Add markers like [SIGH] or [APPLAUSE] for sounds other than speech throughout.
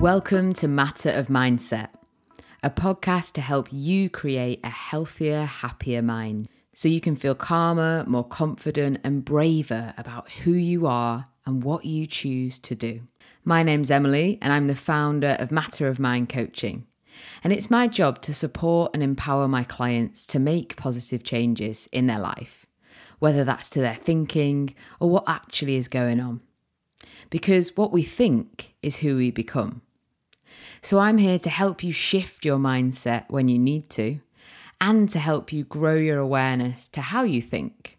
Welcome to Matter of Mindset, a podcast to help you create a healthier, happier mind so you can feel calmer, more confident, and braver about who you are and what you choose to do. My name's Emily, and I'm the founder of Matter of Mind Coaching. And it's my job to support and empower my clients to make positive changes in their life, whether that's to their thinking or what actually is going on. Because what we think is who we become. So I'm here to help you shift your mindset when you need to and to help you grow your awareness to how you think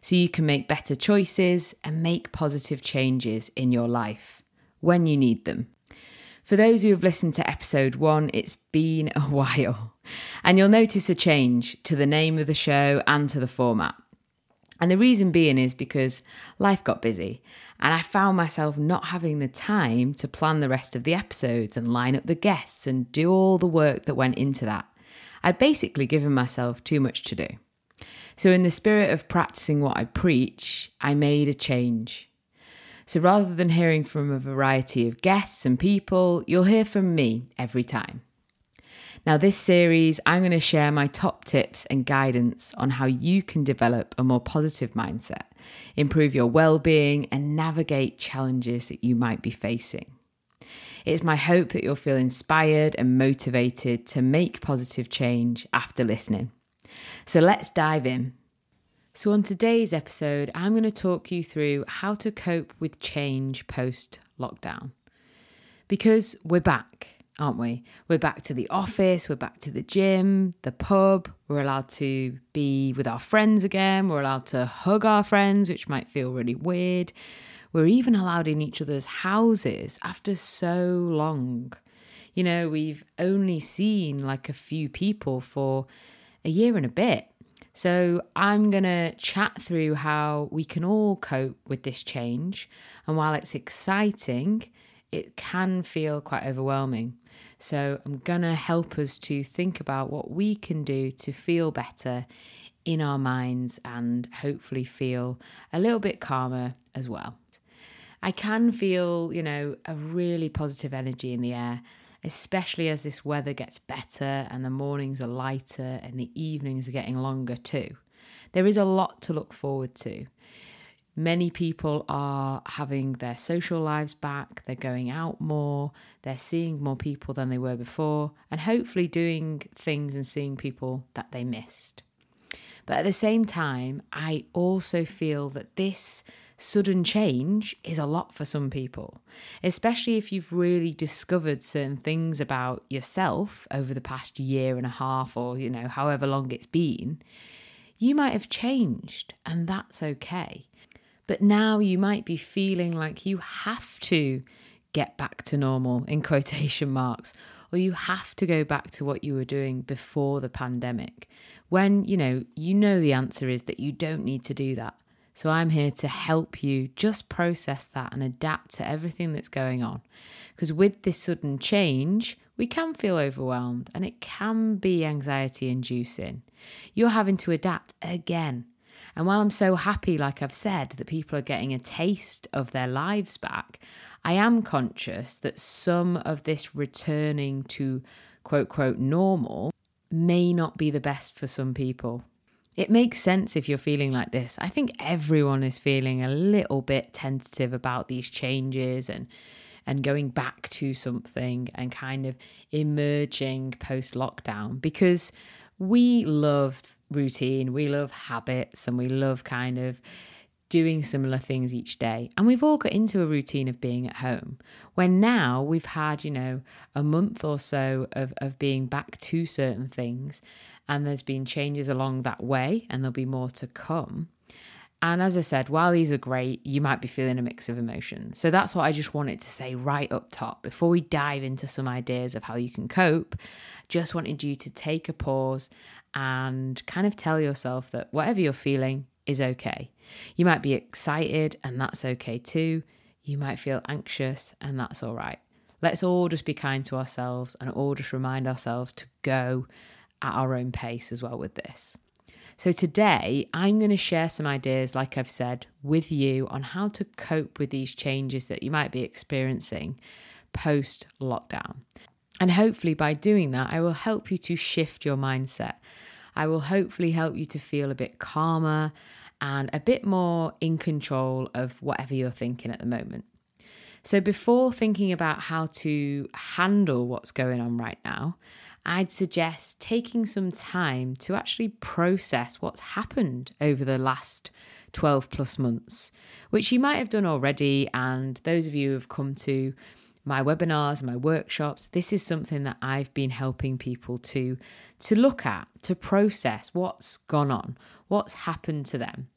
so you can make better choices and make positive changes in your life when you need them. For those who have listened to episode one, it's been [LAUGHS] a while, and you'll notice a change to the name of the show and to the format. And the reason being is because life got busy and I found myself not having the time to plan the rest of the episodes and line up the guests and do all the work that went into that. I'd basically given myself too much to do. So, in the spirit of practicing what I preach, I made a change. So, rather than hearing from a variety of guests and people, you'll hear from me every time. Now, this series, I'm going to share my top tips and guidance on how you can develop a more positive mindset, improve your well being, and navigate challenges that you might be facing. It's my hope that you'll feel inspired and motivated to make positive change after listening. So let's dive in. So, on today's episode, I'm going to talk you through how to cope with change post lockdown. Because we're back aren't we? We're back to the office, we're back to the gym, the pub, we're allowed to be with our friends again, we're allowed to hug our friends, which might feel really weird. We're even allowed in each other's houses after so long. You know, we've only seen like a few people for a year and a bit. So, I'm going to chat through how we can all cope with this change. And while it's exciting, it can feel quite overwhelming. So, I'm going to help us to think about what we can do to feel better in our minds and hopefully feel a little bit calmer as well. I can feel, you know, a really positive energy in the air, especially as this weather gets better and the mornings are lighter and the evenings are getting longer too. There is a lot to look forward to. Many people are having their social lives back, they're going out more, they're seeing more people than they were before, and hopefully doing things and seeing people that they missed. But at the same time, I also feel that this sudden change is a lot for some people, especially if you've really discovered certain things about yourself over the past year and a half or, you know, however long it's been. You might have changed, and that's okay. But now you might be feeling like you have to get back to normal, in quotation marks, or you have to go back to what you were doing before the pandemic. When, you know, you know the answer is that you don't need to do that. So I'm here to help you just process that and adapt to everything that's going on. Because with this sudden change, we can feel overwhelmed and it can be anxiety inducing. You're having to adapt again and while I'm so happy, like I've said, that people are getting a taste of their lives back, I am conscious that some of this returning to quote, quote, normal may not be the best for some people. It makes sense if you're feeling like this. I think everyone is feeling a little bit tentative about these changes and and going back to something and kind of emerging post lockdown because we love routine, we love habits, and we love kind of doing similar things each day. And we've all got into a routine of being at home. When now we've had, you know, a month or so of, of being back to certain things, and there's been changes along that way, and there'll be more to come. And as I said, while these are great, you might be feeling a mix of emotions. So that's what I just wanted to say right up top. Before we dive into some ideas of how you can cope, just wanted you to take a pause and kind of tell yourself that whatever you're feeling is okay. You might be excited, and that's okay too. You might feel anxious, and that's all right. Let's all just be kind to ourselves and all just remind ourselves to go at our own pace as well with this. So, today I'm going to share some ideas, like I've said, with you on how to cope with these changes that you might be experiencing post lockdown. And hopefully, by doing that, I will help you to shift your mindset. I will hopefully help you to feel a bit calmer and a bit more in control of whatever you're thinking at the moment. So, before thinking about how to handle what's going on right now, I'd suggest taking some time to actually process what's happened over the last 12 plus months, which you might have done already. And those of you who have come to my webinars my workshops. This is something that i've been helping people to to look at to process what's gone on what's happened to them.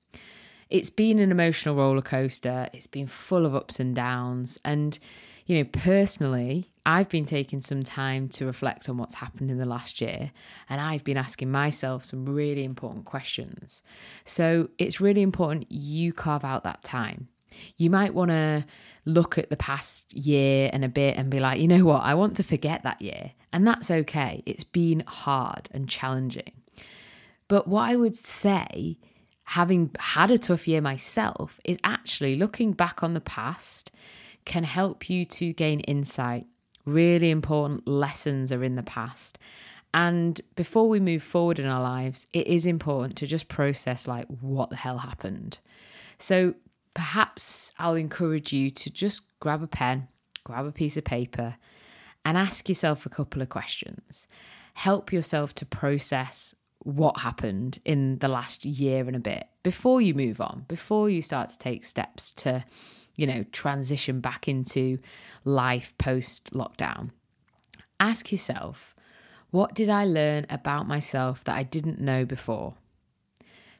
It's been an emotional roller coaster. It's been full of ups and downs. And you know personally i've been taking some time to reflect on what's happened in the last year. And i've been asking myself some really important questions. So it's really important you carve out that time you might want to look at the past year and a bit and be like, you know what, I want to forget that year. And that's okay. It's been hard and challenging. But what I would say, having had a tough year myself, is actually looking back on the past can help you to gain insight. Really important lessons are in the past. And before we move forward in our lives, it is important to just process like what the hell happened. So perhaps I'll encourage you to just grab a pen, grab a piece of paper, and ask yourself a couple of questions. Help yourself to process what happened in the last year and a bit before you move on, before you start to take steps to, you know, transition back into life post lockdown. Ask yourself, what did I learn about myself that I didn't know before?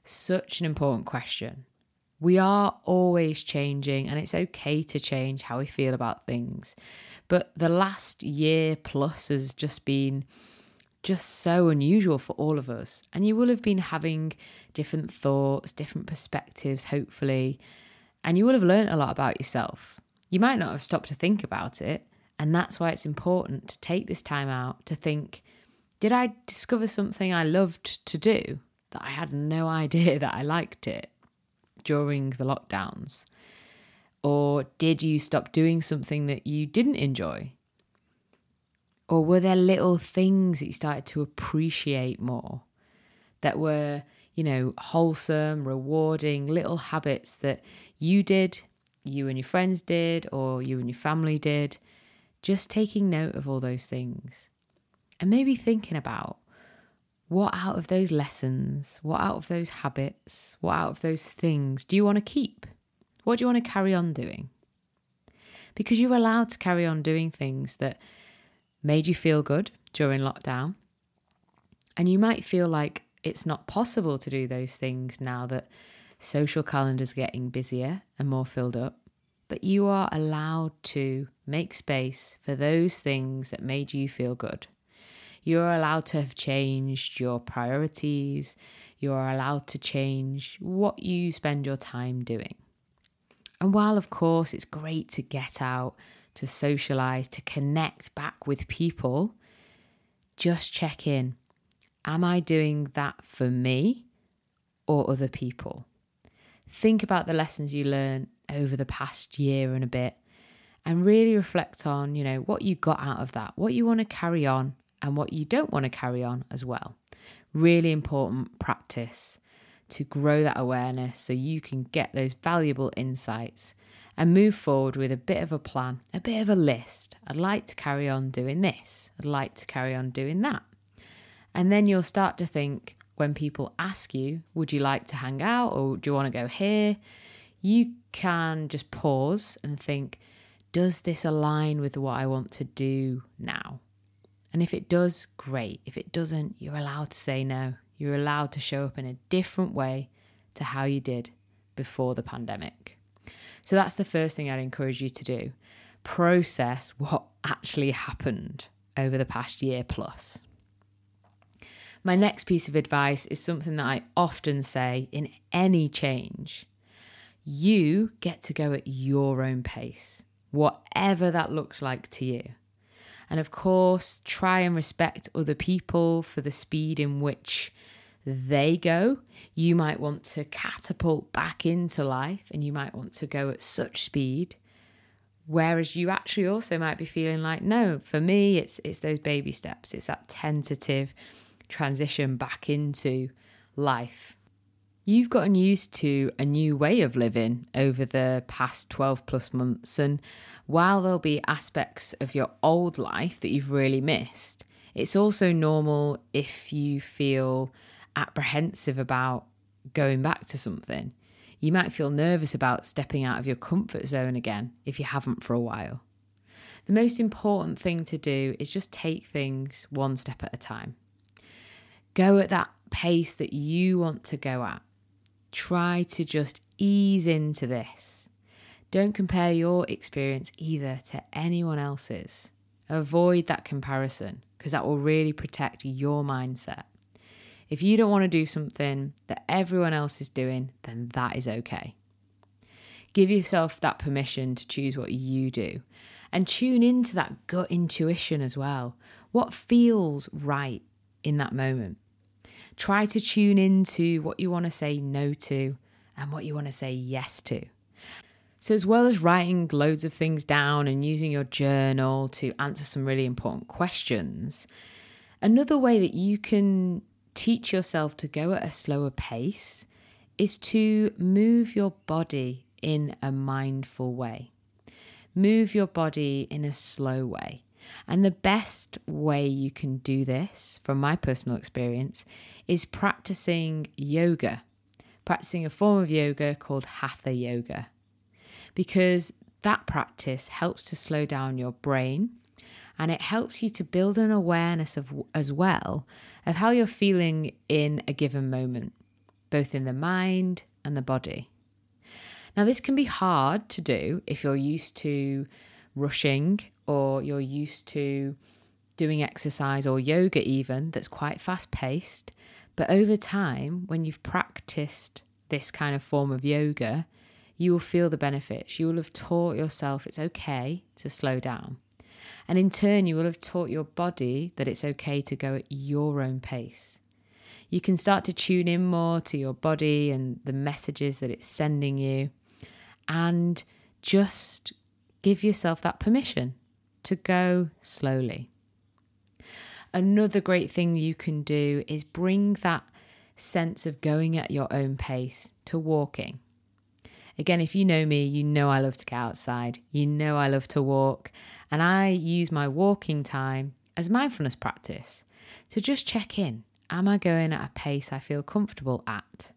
Such an important question. We are always changing, and it's okay to change how we feel about things. But the last year plus has just been just so unusual for all of us. And you will have been having different thoughts, different perspectives, hopefully. And you will have learned a lot about yourself. You might not have stopped to think about it. And that's why it's important to take this time out to think did I discover something I loved to do that I had no [LAUGHS] idea that I liked it? During the lockdowns? Or did you stop doing something that you didn't enjoy? Or were there little things that you started to appreciate more that were, you know, wholesome, rewarding, little habits that you did, you and your friends did, or you and your family did? Just taking note of all those things and maybe thinking about what out of those lessons, what out of those habits, what out of those things do you want to keep? What do you want to carry on doing? Because you're allowed to carry on doing things that made you feel good during lockdown. And you might feel like it's not possible to do those things now that social calendars are getting busier and more filled up. But you are allowed to make space for those things that made you feel good. You're allowed to have changed your priorities. You're allowed to change what you spend your time doing. And while, of course, it's great to get out, to socialize, to connect back with people, just check in. Am I doing that for me or other people? Think about the lessons you learned over the past year and a bit and really reflect on, you know, what you got out of that, what you want to carry on and what you don't want to carry on as well. Really important practice to grow that awareness so you can get those valuable insights and move forward with a bit of a plan, a bit of a list. I'd like to carry on doing this, I'd like to carry on doing that. And then you'll start to think when people ask you, Would you like to hang out or do you want to go here? You can just pause and think, Does this align with what I want to do now? And if it does, great. If it doesn't, you're allowed to say no. You're allowed to show up in a different way to how you did before the pandemic. So that's the first thing I'd encourage you to do. Process what actually happened over the past year plus. My next piece of advice is something that I often say in any change. You get to go at your own pace, whatever that looks like to you. And of course, try and respect other people for the speed in which they go, you might want to catapult back into life and you might want to go at such speed. Whereas you actually also might be feeling like, no, for me, it's it's those baby steps. It's that tentative transition back into life. You've gotten used to a new way of living over the past 12 plus months. And while there'll be aspects of your old life that you've really missed, it's also normal if you feel apprehensive about going back to something. You might feel nervous about stepping out of your comfort zone again if you haven't for a while. The most important thing to do is just take things one step at a time. Go at that pace that you want to go at try to just ease into this. Don't compare your experience either to anyone else's. Avoid that comparison because that will really protect your mindset. If you don't want to do something that everyone else is doing, then that is okay. Give yourself that permission to choose what you do and tune into that gut intuition as well. What feels right in that moment? Try to tune into what you want to say no to and what you want to say yes to. So, as well as writing loads of things down and using your journal to answer some really important questions, another way that you can teach yourself to go at a slower pace is to move your body in a mindful way. Move your body in a slow way. And the best way you can do this, from my personal experience, is practicing yoga, practicing a form of yoga called Hatha Yoga. Because that practice helps to slow down your brain and it helps you to build an awareness of as well of how you're feeling in a given moment, both in the mind and the body. Now, this can be hard to do if you're used to rushing or you're used to doing exercise or yoga, even that's quite fast paced. But over time, when you've practiced this kind of form of yoga, you will feel the benefits. You will have taught yourself it's okay to slow down. And in turn, you will have taught your body that it's okay to go at your own pace. You can start to tune in more to your body and the messages that it's sending you, and just give yourself that permission to go slowly. Another great thing you can do is bring that sense of going at your own pace to walking. Again, if you know me, you know I love to get outside. You know I love to walk. And I use my walking time as mindfulness practice to just check in. Am I going at a pace I feel comfortable at?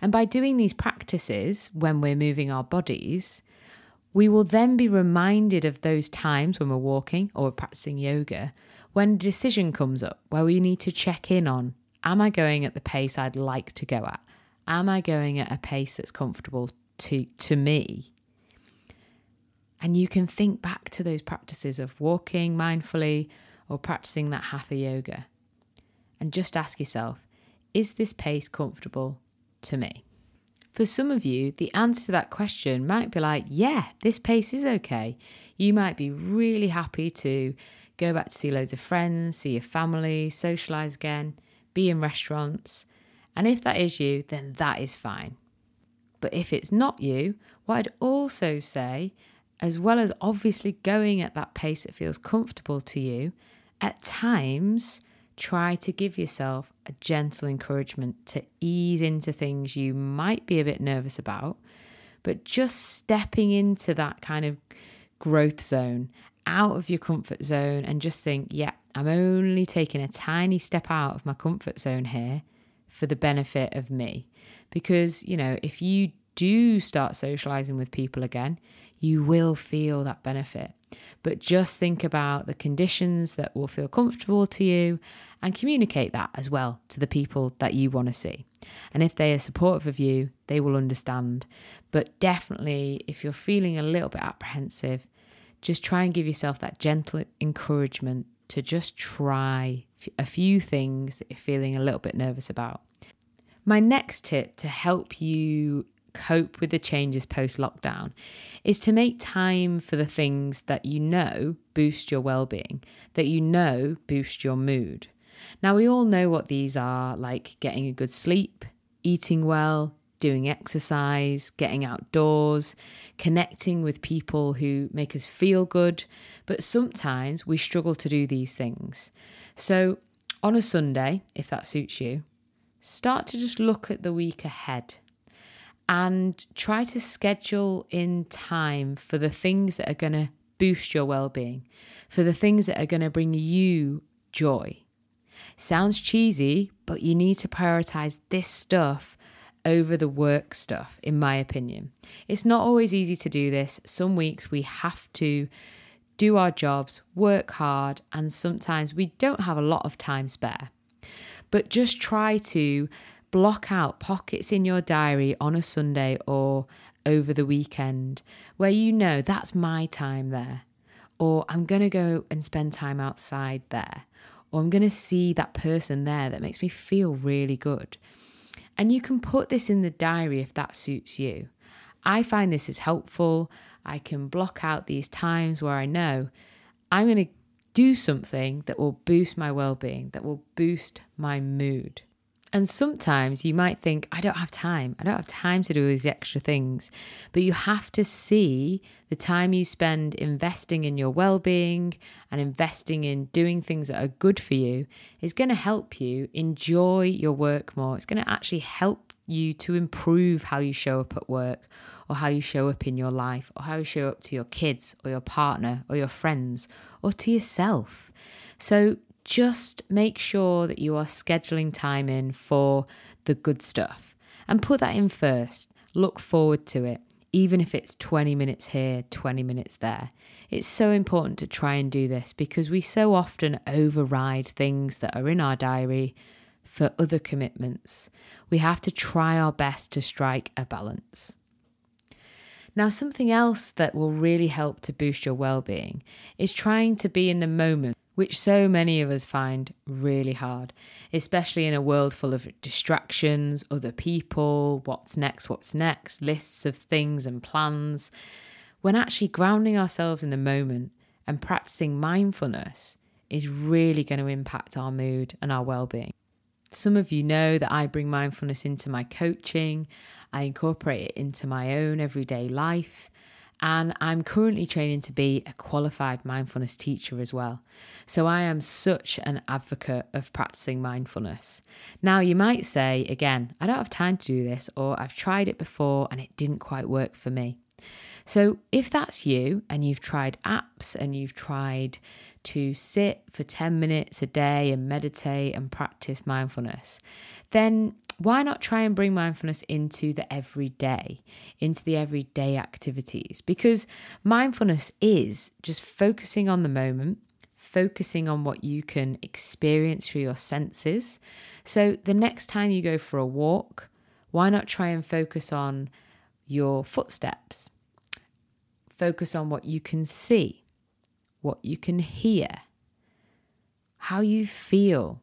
And by doing these practices when we're moving our bodies, we will then be reminded of those times when we're walking or we're practicing yoga when a decision comes up where we need to check in on Am I going at the pace I'd like to go at? Am I going at a pace that's comfortable to, to me? And you can think back to those practices of walking mindfully or practicing that hatha yoga and just ask yourself Is this pace comfortable to me? For some of you, the answer to that question might be like, yeah, this pace is okay. You might be really happy to go back to see loads of friends, see your family, socialize again, be in restaurants. And if that is you, then that is fine. But if it's not you, what I'd also say, as well as obviously going at that pace that feels comfortable to you, at times try to give yourself a gentle encouragement to ease into things you might be a bit nervous about, but just stepping into that kind of growth zone, out of your comfort zone, and just think, yeah, I'm only taking a tiny step out of my comfort zone here for the benefit of me. Because, you know, if you do start socializing with people again, you will feel that benefit. But just think about the conditions that will feel comfortable to you and communicate that as well to the people that you want to see. And if they are supportive of you, they will understand. But definitely, if you're feeling a little bit apprehensive, just try and give yourself that gentle encouragement to just try a few things that you're feeling a little bit nervous about. My next tip to help you cope with the changes post lockdown is to make time for the things that you know boost your well being, that you know boost your mood. Now, we all know what these are like getting a good sleep, eating well, doing exercise, getting outdoors, connecting with people who make us feel good, but sometimes we struggle to do these things. So, on a Sunday, if that suits you, start to just look at the week ahead and try to schedule in time for the things that are going to boost your well being, for the things that are going to bring you joy. Sounds cheesy, but you need to prioritize this stuff over the work stuff, in my opinion. It's not always easy to do this. Some weeks we have to do our jobs, work hard, and sometimes we don't have a lot of time spare. But just try to block out pockets in your diary on a Sunday or over the weekend where you know that's my time there, or I'm going to go and spend time outside there, or I'm going to see that person there that makes me feel really good. And you can put this in the diary if that suits you. I find this is helpful. I can block out these times where I know I'm going to do something that will boost my well being, that will boost my mood. And sometimes you might think, I don't have time. I don't have time to do these extra things. But you have to see the time you spend investing in your well being and investing in doing things that are good for you is going to help you enjoy your work more. It's going to actually help you to improve how you show up at work or how you show up in your life or how you show up to your kids or your partner or your friends or to yourself. So just make sure that you are scheduling time in for the good stuff and put that in first. Look forward to it, even if it's 20 minutes here, 20 minutes there. It's so important to try and do this because we so often override things that are in our diary for other commitments. We have to try our best to strike a balance. Now, something else that will really help to boost your well being is trying to be in the moment which so many of us find really hard, especially in a world full of distractions, other people, what's next, what's next, lists of things and plans. When actually grounding ourselves in the moment and practicing mindfulness is really going to impact our mood and our well being. Some of you know that I bring mindfulness into my coaching, I incorporate it into my own everyday life and I'm currently training to be a qualified mindfulness teacher as well. So I am such an advocate of practicing mindfulness. Now, you might say, again, I don't have time to do this, or I've tried it before and it didn't quite work for me. So, if that's you and you've tried apps and you've tried to sit for 10 minutes a day and meditate and practice mindfulness, then why not try and bring mindfulness into the everyday, into the everyday activities? Because mindfulness is just focusing on the moment, focusing on what you can experience through your senses. So the next time you go for a walk, why not try and focus on your footsteps? Focus on what you can see, what you can hear, how you feel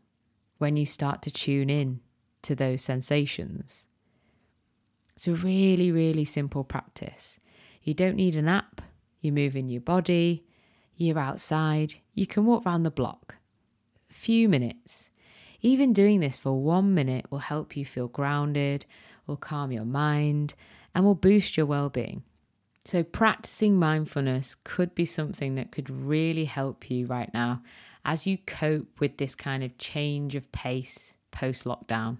when you start to tune in to those sensations. It's a really, really simple practice. You don't need an app, you're moving your body, you're outside, you can walk around the block. A few minutes. Even doing this for one minute will help you feel grounded, will calm your mind, and will boost your well being. So, practicing mindfulness could be something that could really help you right now as you cope with this kind of change of pace post lockdown.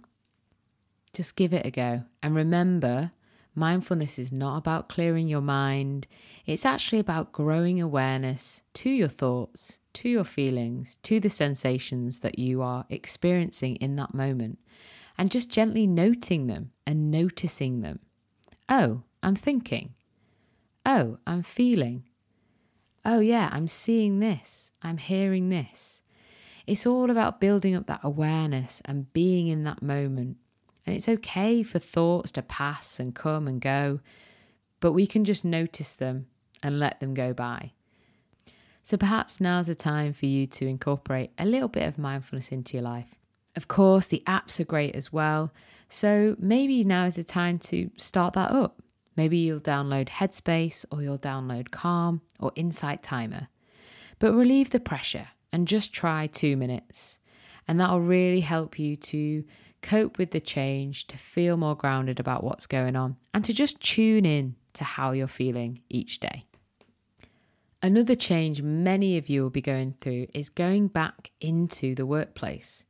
Just give it a go. And remember, mindfulness is not about clearing your mind, it's actually about growing awareness to your thoughts, to your feelings, to the sensations that you are experiencing in that moment, and just gently noting them and noticing them. Oh, I'm thinking. Oh, I'm feeling. Oh, yeah, I'm seeing this. I'm hearing this. It's all about building up that awareness and being in that moment and it's okay for thoughts to pass and come and go, but we can just notice them and let them go by. So perhaps now's the time for you to incorporate a little bit of mindfulness into your life. Of course, the apps are great as well. So maybe now is the time to start that up. Maybe you'll download Headspace or you'll download Calm or Insight Timer. But relieve the pressure and just try two minutes. And that'll really help you to cope with the change, to feel more grounded about what's going on, and to just tune in to how you're feeling each day. Another change many of you will be going through is going back into the workplace.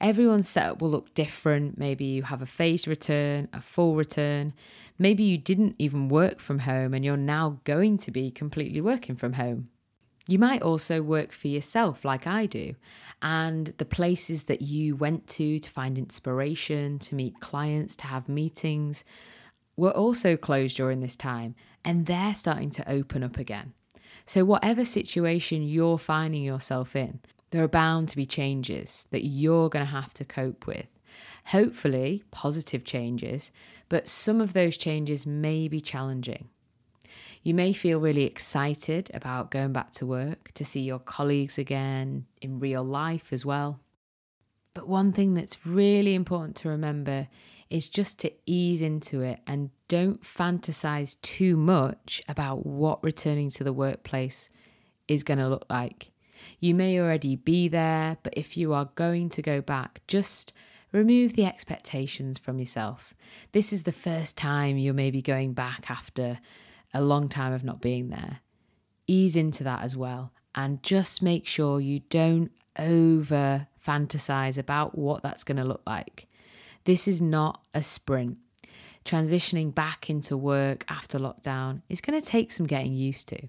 Everyone's setup will look different. Maybe you have a phased return, a full return. Maybe you didn't even work from home and you're now going to be completely working from home. You might also work for yourself, like I do, and the places that you went to to find inspiration, to meet clients, to have meetings were also closed during this time, and they're starting to open up again. So, whatever situation you're finding yourself in, there are bound to be changes that you're going to have to cope with. Hopefully, positive changes, but some of those changes may be challenging. You may feel really excited about going back to work, to see your colleagues again in real life as well. But one thing that's really important to remember is just to ease into it and don't fantasize too much about what returning to the workplace is going to look like. You may already be there, but if you are going to go back, just remove the expectations from yourself. This is the first time you're maybe going back after a long time of not being there. Ease into that as well and just make sure you don't over fantasize about what that's going to look like. This is not a sprint. Transitioning back into work after lockdown is going to take some getting used to.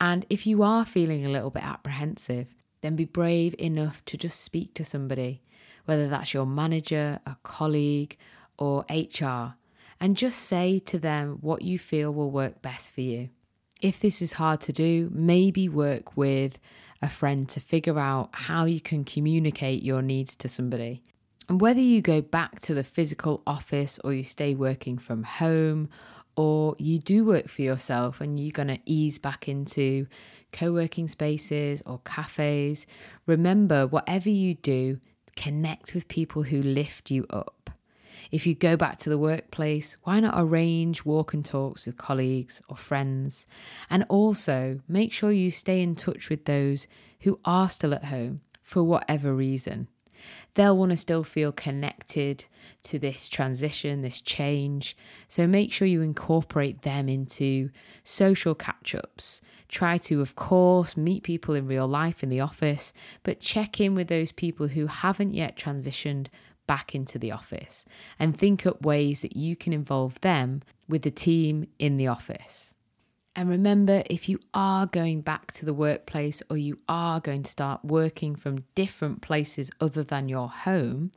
And if you are feeling a little bit apprehensive, then be brave enough to just speak to somebody, whether that's your manager, a colleague, or HR, and just say to them what you feel will work best for you. If this is hard to do, maybe work with a friend to figure out how you can communicate your needs to somebody. And whether you go back to the physical office or you stay working from home or you do work for yourself and you're going to ease back into co working spaces or cafes, remember whatever you do, connect with people who lift you up. If you go back to the workplace, why not arrange walk and talks with colleagues or friends? And also make sure you stay in touch with those who are still at home for whatever reason. They'll want to still feel connected to this transition, this change. So make sure you incorporate them into social catch ups. Try to, of course, meet people in real life in the office, but check in with those people who haven't yet transitioned back into the office and think up ways that you can involve them with the team in the office. And remember, if you are going back to the workplace or you are going to start working from different places other than your home,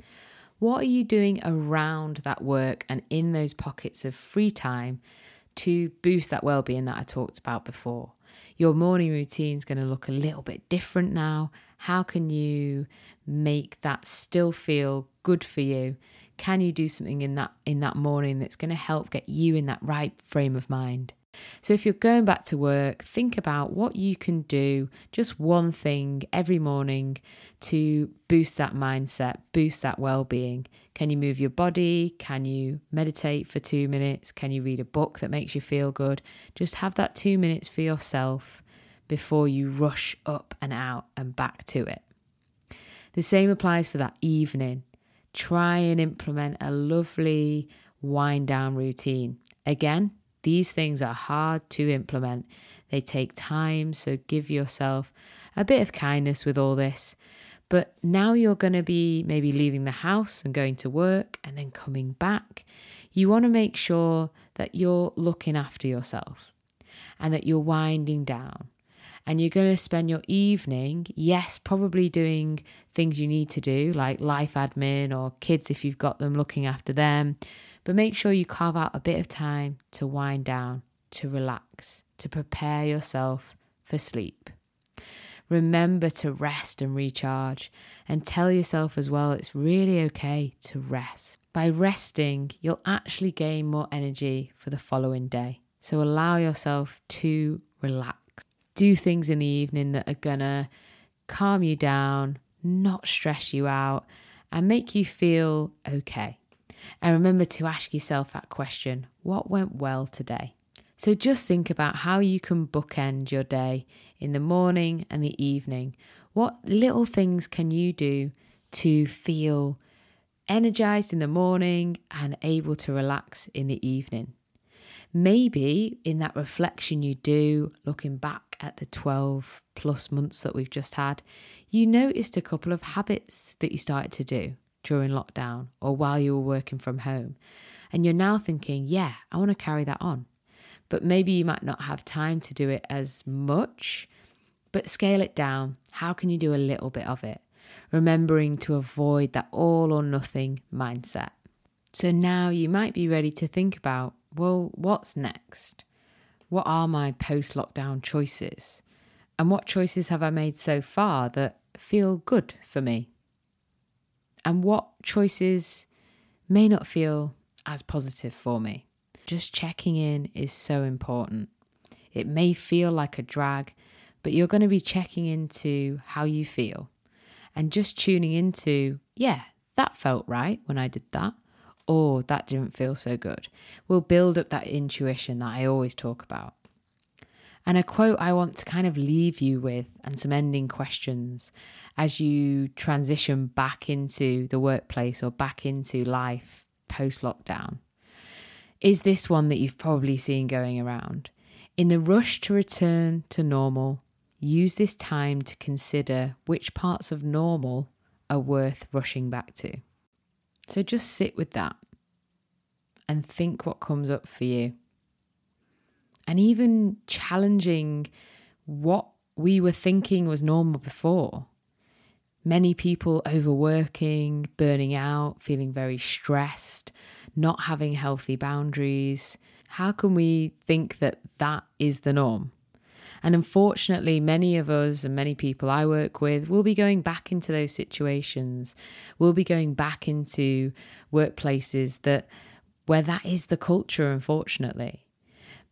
what are you doing around that work and in those pockets of free time to boost that well-being that I talked about before? Your morning routine is going to look a little bit different now. How can you make that still feel good for you? Can you do something in that in that morning that's going to help get you in that right frame of mind? So, if you're going back to work, think about what you can do, just one thing every morning to boost that mindset, boost that well being. Can you move your body? Can you meditate for two minutes? Can you read a book that makes you feel good? Just have that two minutes for yourself before you rush up and out and back to it. The same applies for that evening. Try and implement a lovely wind down routine. Again, these things are hard to implement. They take time, so give yourself a bit of kindness with all this. But now you're going to be maybe leaving the house and going to work and then coming back. You want to make sure that you're looking after yourself and that you're winding down. And you're going to spend your evening, yes, probably doing things you need to do, like life admin or kids if you've got them, looking after them but make sure you carve out a bit of time to wind down, to relax, to prepare yourself for sleep. Remember to rest and recharge, and tell yourself as well it's really okay to rest. By resting, you'll actually gain more energy for the following day. So allow yourself to relax. Do things in the evening that are gonna calm you down, not stress you out, and make you feel okay. And remember to ask yourself that question what went well today? So just think about how you can bookend your day in the morning and the evening. What little things can you do to feel energized in the morning and able to relax in the evening. Maybe in that reflection you do, looking back at the 12 plus months that we've just had, you noticed a couple of habits that you started to do during lockdown or while you were working from home. And you're now thinking, yeah, I want to carry that on. But maybe you might not have time to do it as much, but scale it down. How can you do a little bit of it? Remembering to avoid that all or nothing mindset. So now you might be ready to think about well, what's next? What are my post lockdown choices? And what choices have I made so far that feel good for me? And what choices may not feel as positive for me? Just checking in is so important. It may feel like a drag, but you're going to be checking into how you feel and just tuning into, yeah, that felt right when I did that oh, that didn't feel so good. We'll build up that intuition that I always talk about. And a quote I want to kind of leave you with, and some ending questions as you transition back into the workplace or back into life post lockdown, is this one that you've probably seen going around. In the rush to return to normal, use this time to consider which parts of normal are worth rushing back to. So just sit with that and think what comes up for you. And even challenging what we were thinking was normal before. Many people overworking, burning out, feeling very stressed, not having healthy boundaries. How can we think that that is the norm? And unfortunately, many of us and many people I work with will be going back into those situations. We'll be going back into workplaces that where that is the culture, unfortunately.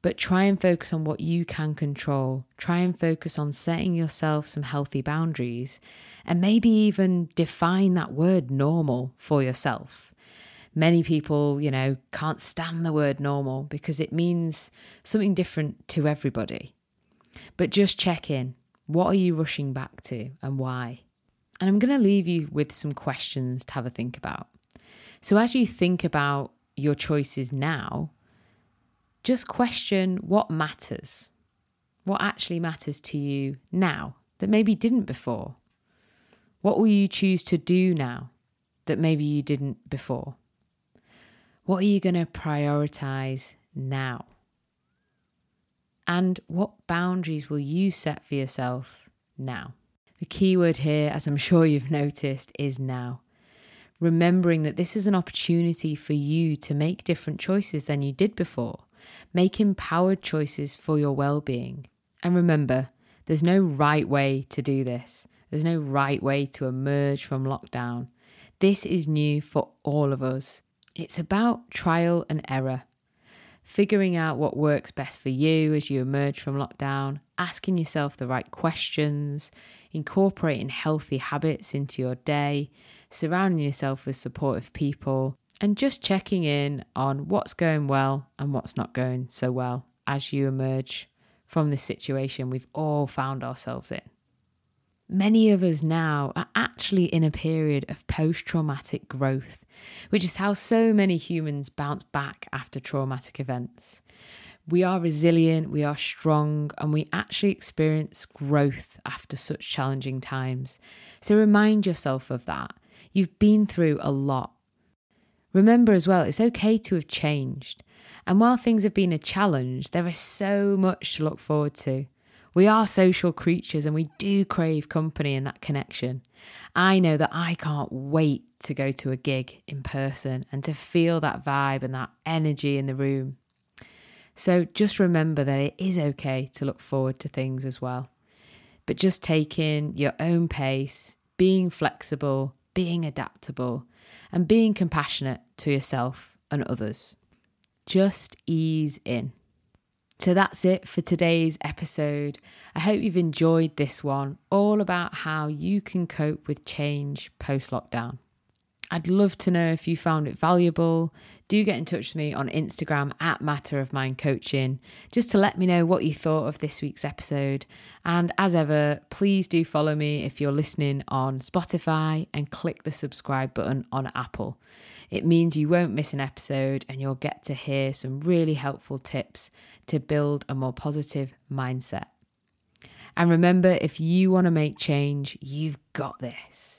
But try and focus on what you can control. Try and focus on setting yourself some healthy boundaries and maybe even define that word normal for yourself. Many people, you know, can't stand the word normal because it means something different to everybody. But just check in. What are you rushing back to and why? And I'm going to leave you with some questions to have a think about. So, as you think about your choices now, just question what matters. What actually matters to you now that maybe didn't before? What will you choose to do now that maybe you didn't before? What are you going to prioritize now? And what boundaries will you set for yourself now? The key word here, as I'm [LAUGHS] sure you've noticed, is now. Remembering that this is an opportunity for you to make different choices than you did before. Make empowered choices for your well being. And remember, there's no right way to do this. There's no right way to emerge from lockdown. This is new for all of us. It's about trial and error figuring out what works best for you as you emerge from lockdown, asking yourself the right questions, incorporating healthy habits into your day, surrounding yourself with supportive people, and just checking in on what's going well and what's not going so well as you emerge from this situation we've all found ourselves in. Many of us now are actually in a period of post traumatic growth, which is how so many humans bounce back after traumatic events. We are resilient, we are strong, and we actually experience growth after such challenging times. So remind yourself of that. You've been through a lot. Remember as well, it's okay to have changed. And while things have been a challenge, there is so much to look forward to. We are social creatures and we do crave company and that connection. I know that I can't wait to go to a gig in person and to feel that vibe and that energy in the room. So just remember that it is okay to look forward to things as well. But just taking your own pace, being flexible, being adaptable, and being compassionate to yourself and others. Just ease in. So that's it for today's episode. I hope you've enjoyed this one, all about how you can cope with change post lockdown. I'd love to know if you found it valuable. Do get in touch with me on Instagram at Matter of Mind Coaching just to let me know what you thought of this week's episode. And as ever, please do follow me if you're listening on Spotify and click the subscribe button on Apple. It means you won't miss an episode and you'll get to hear some really helpful tips to build a more positive mindset. And remember, if you want to make change, you've got this.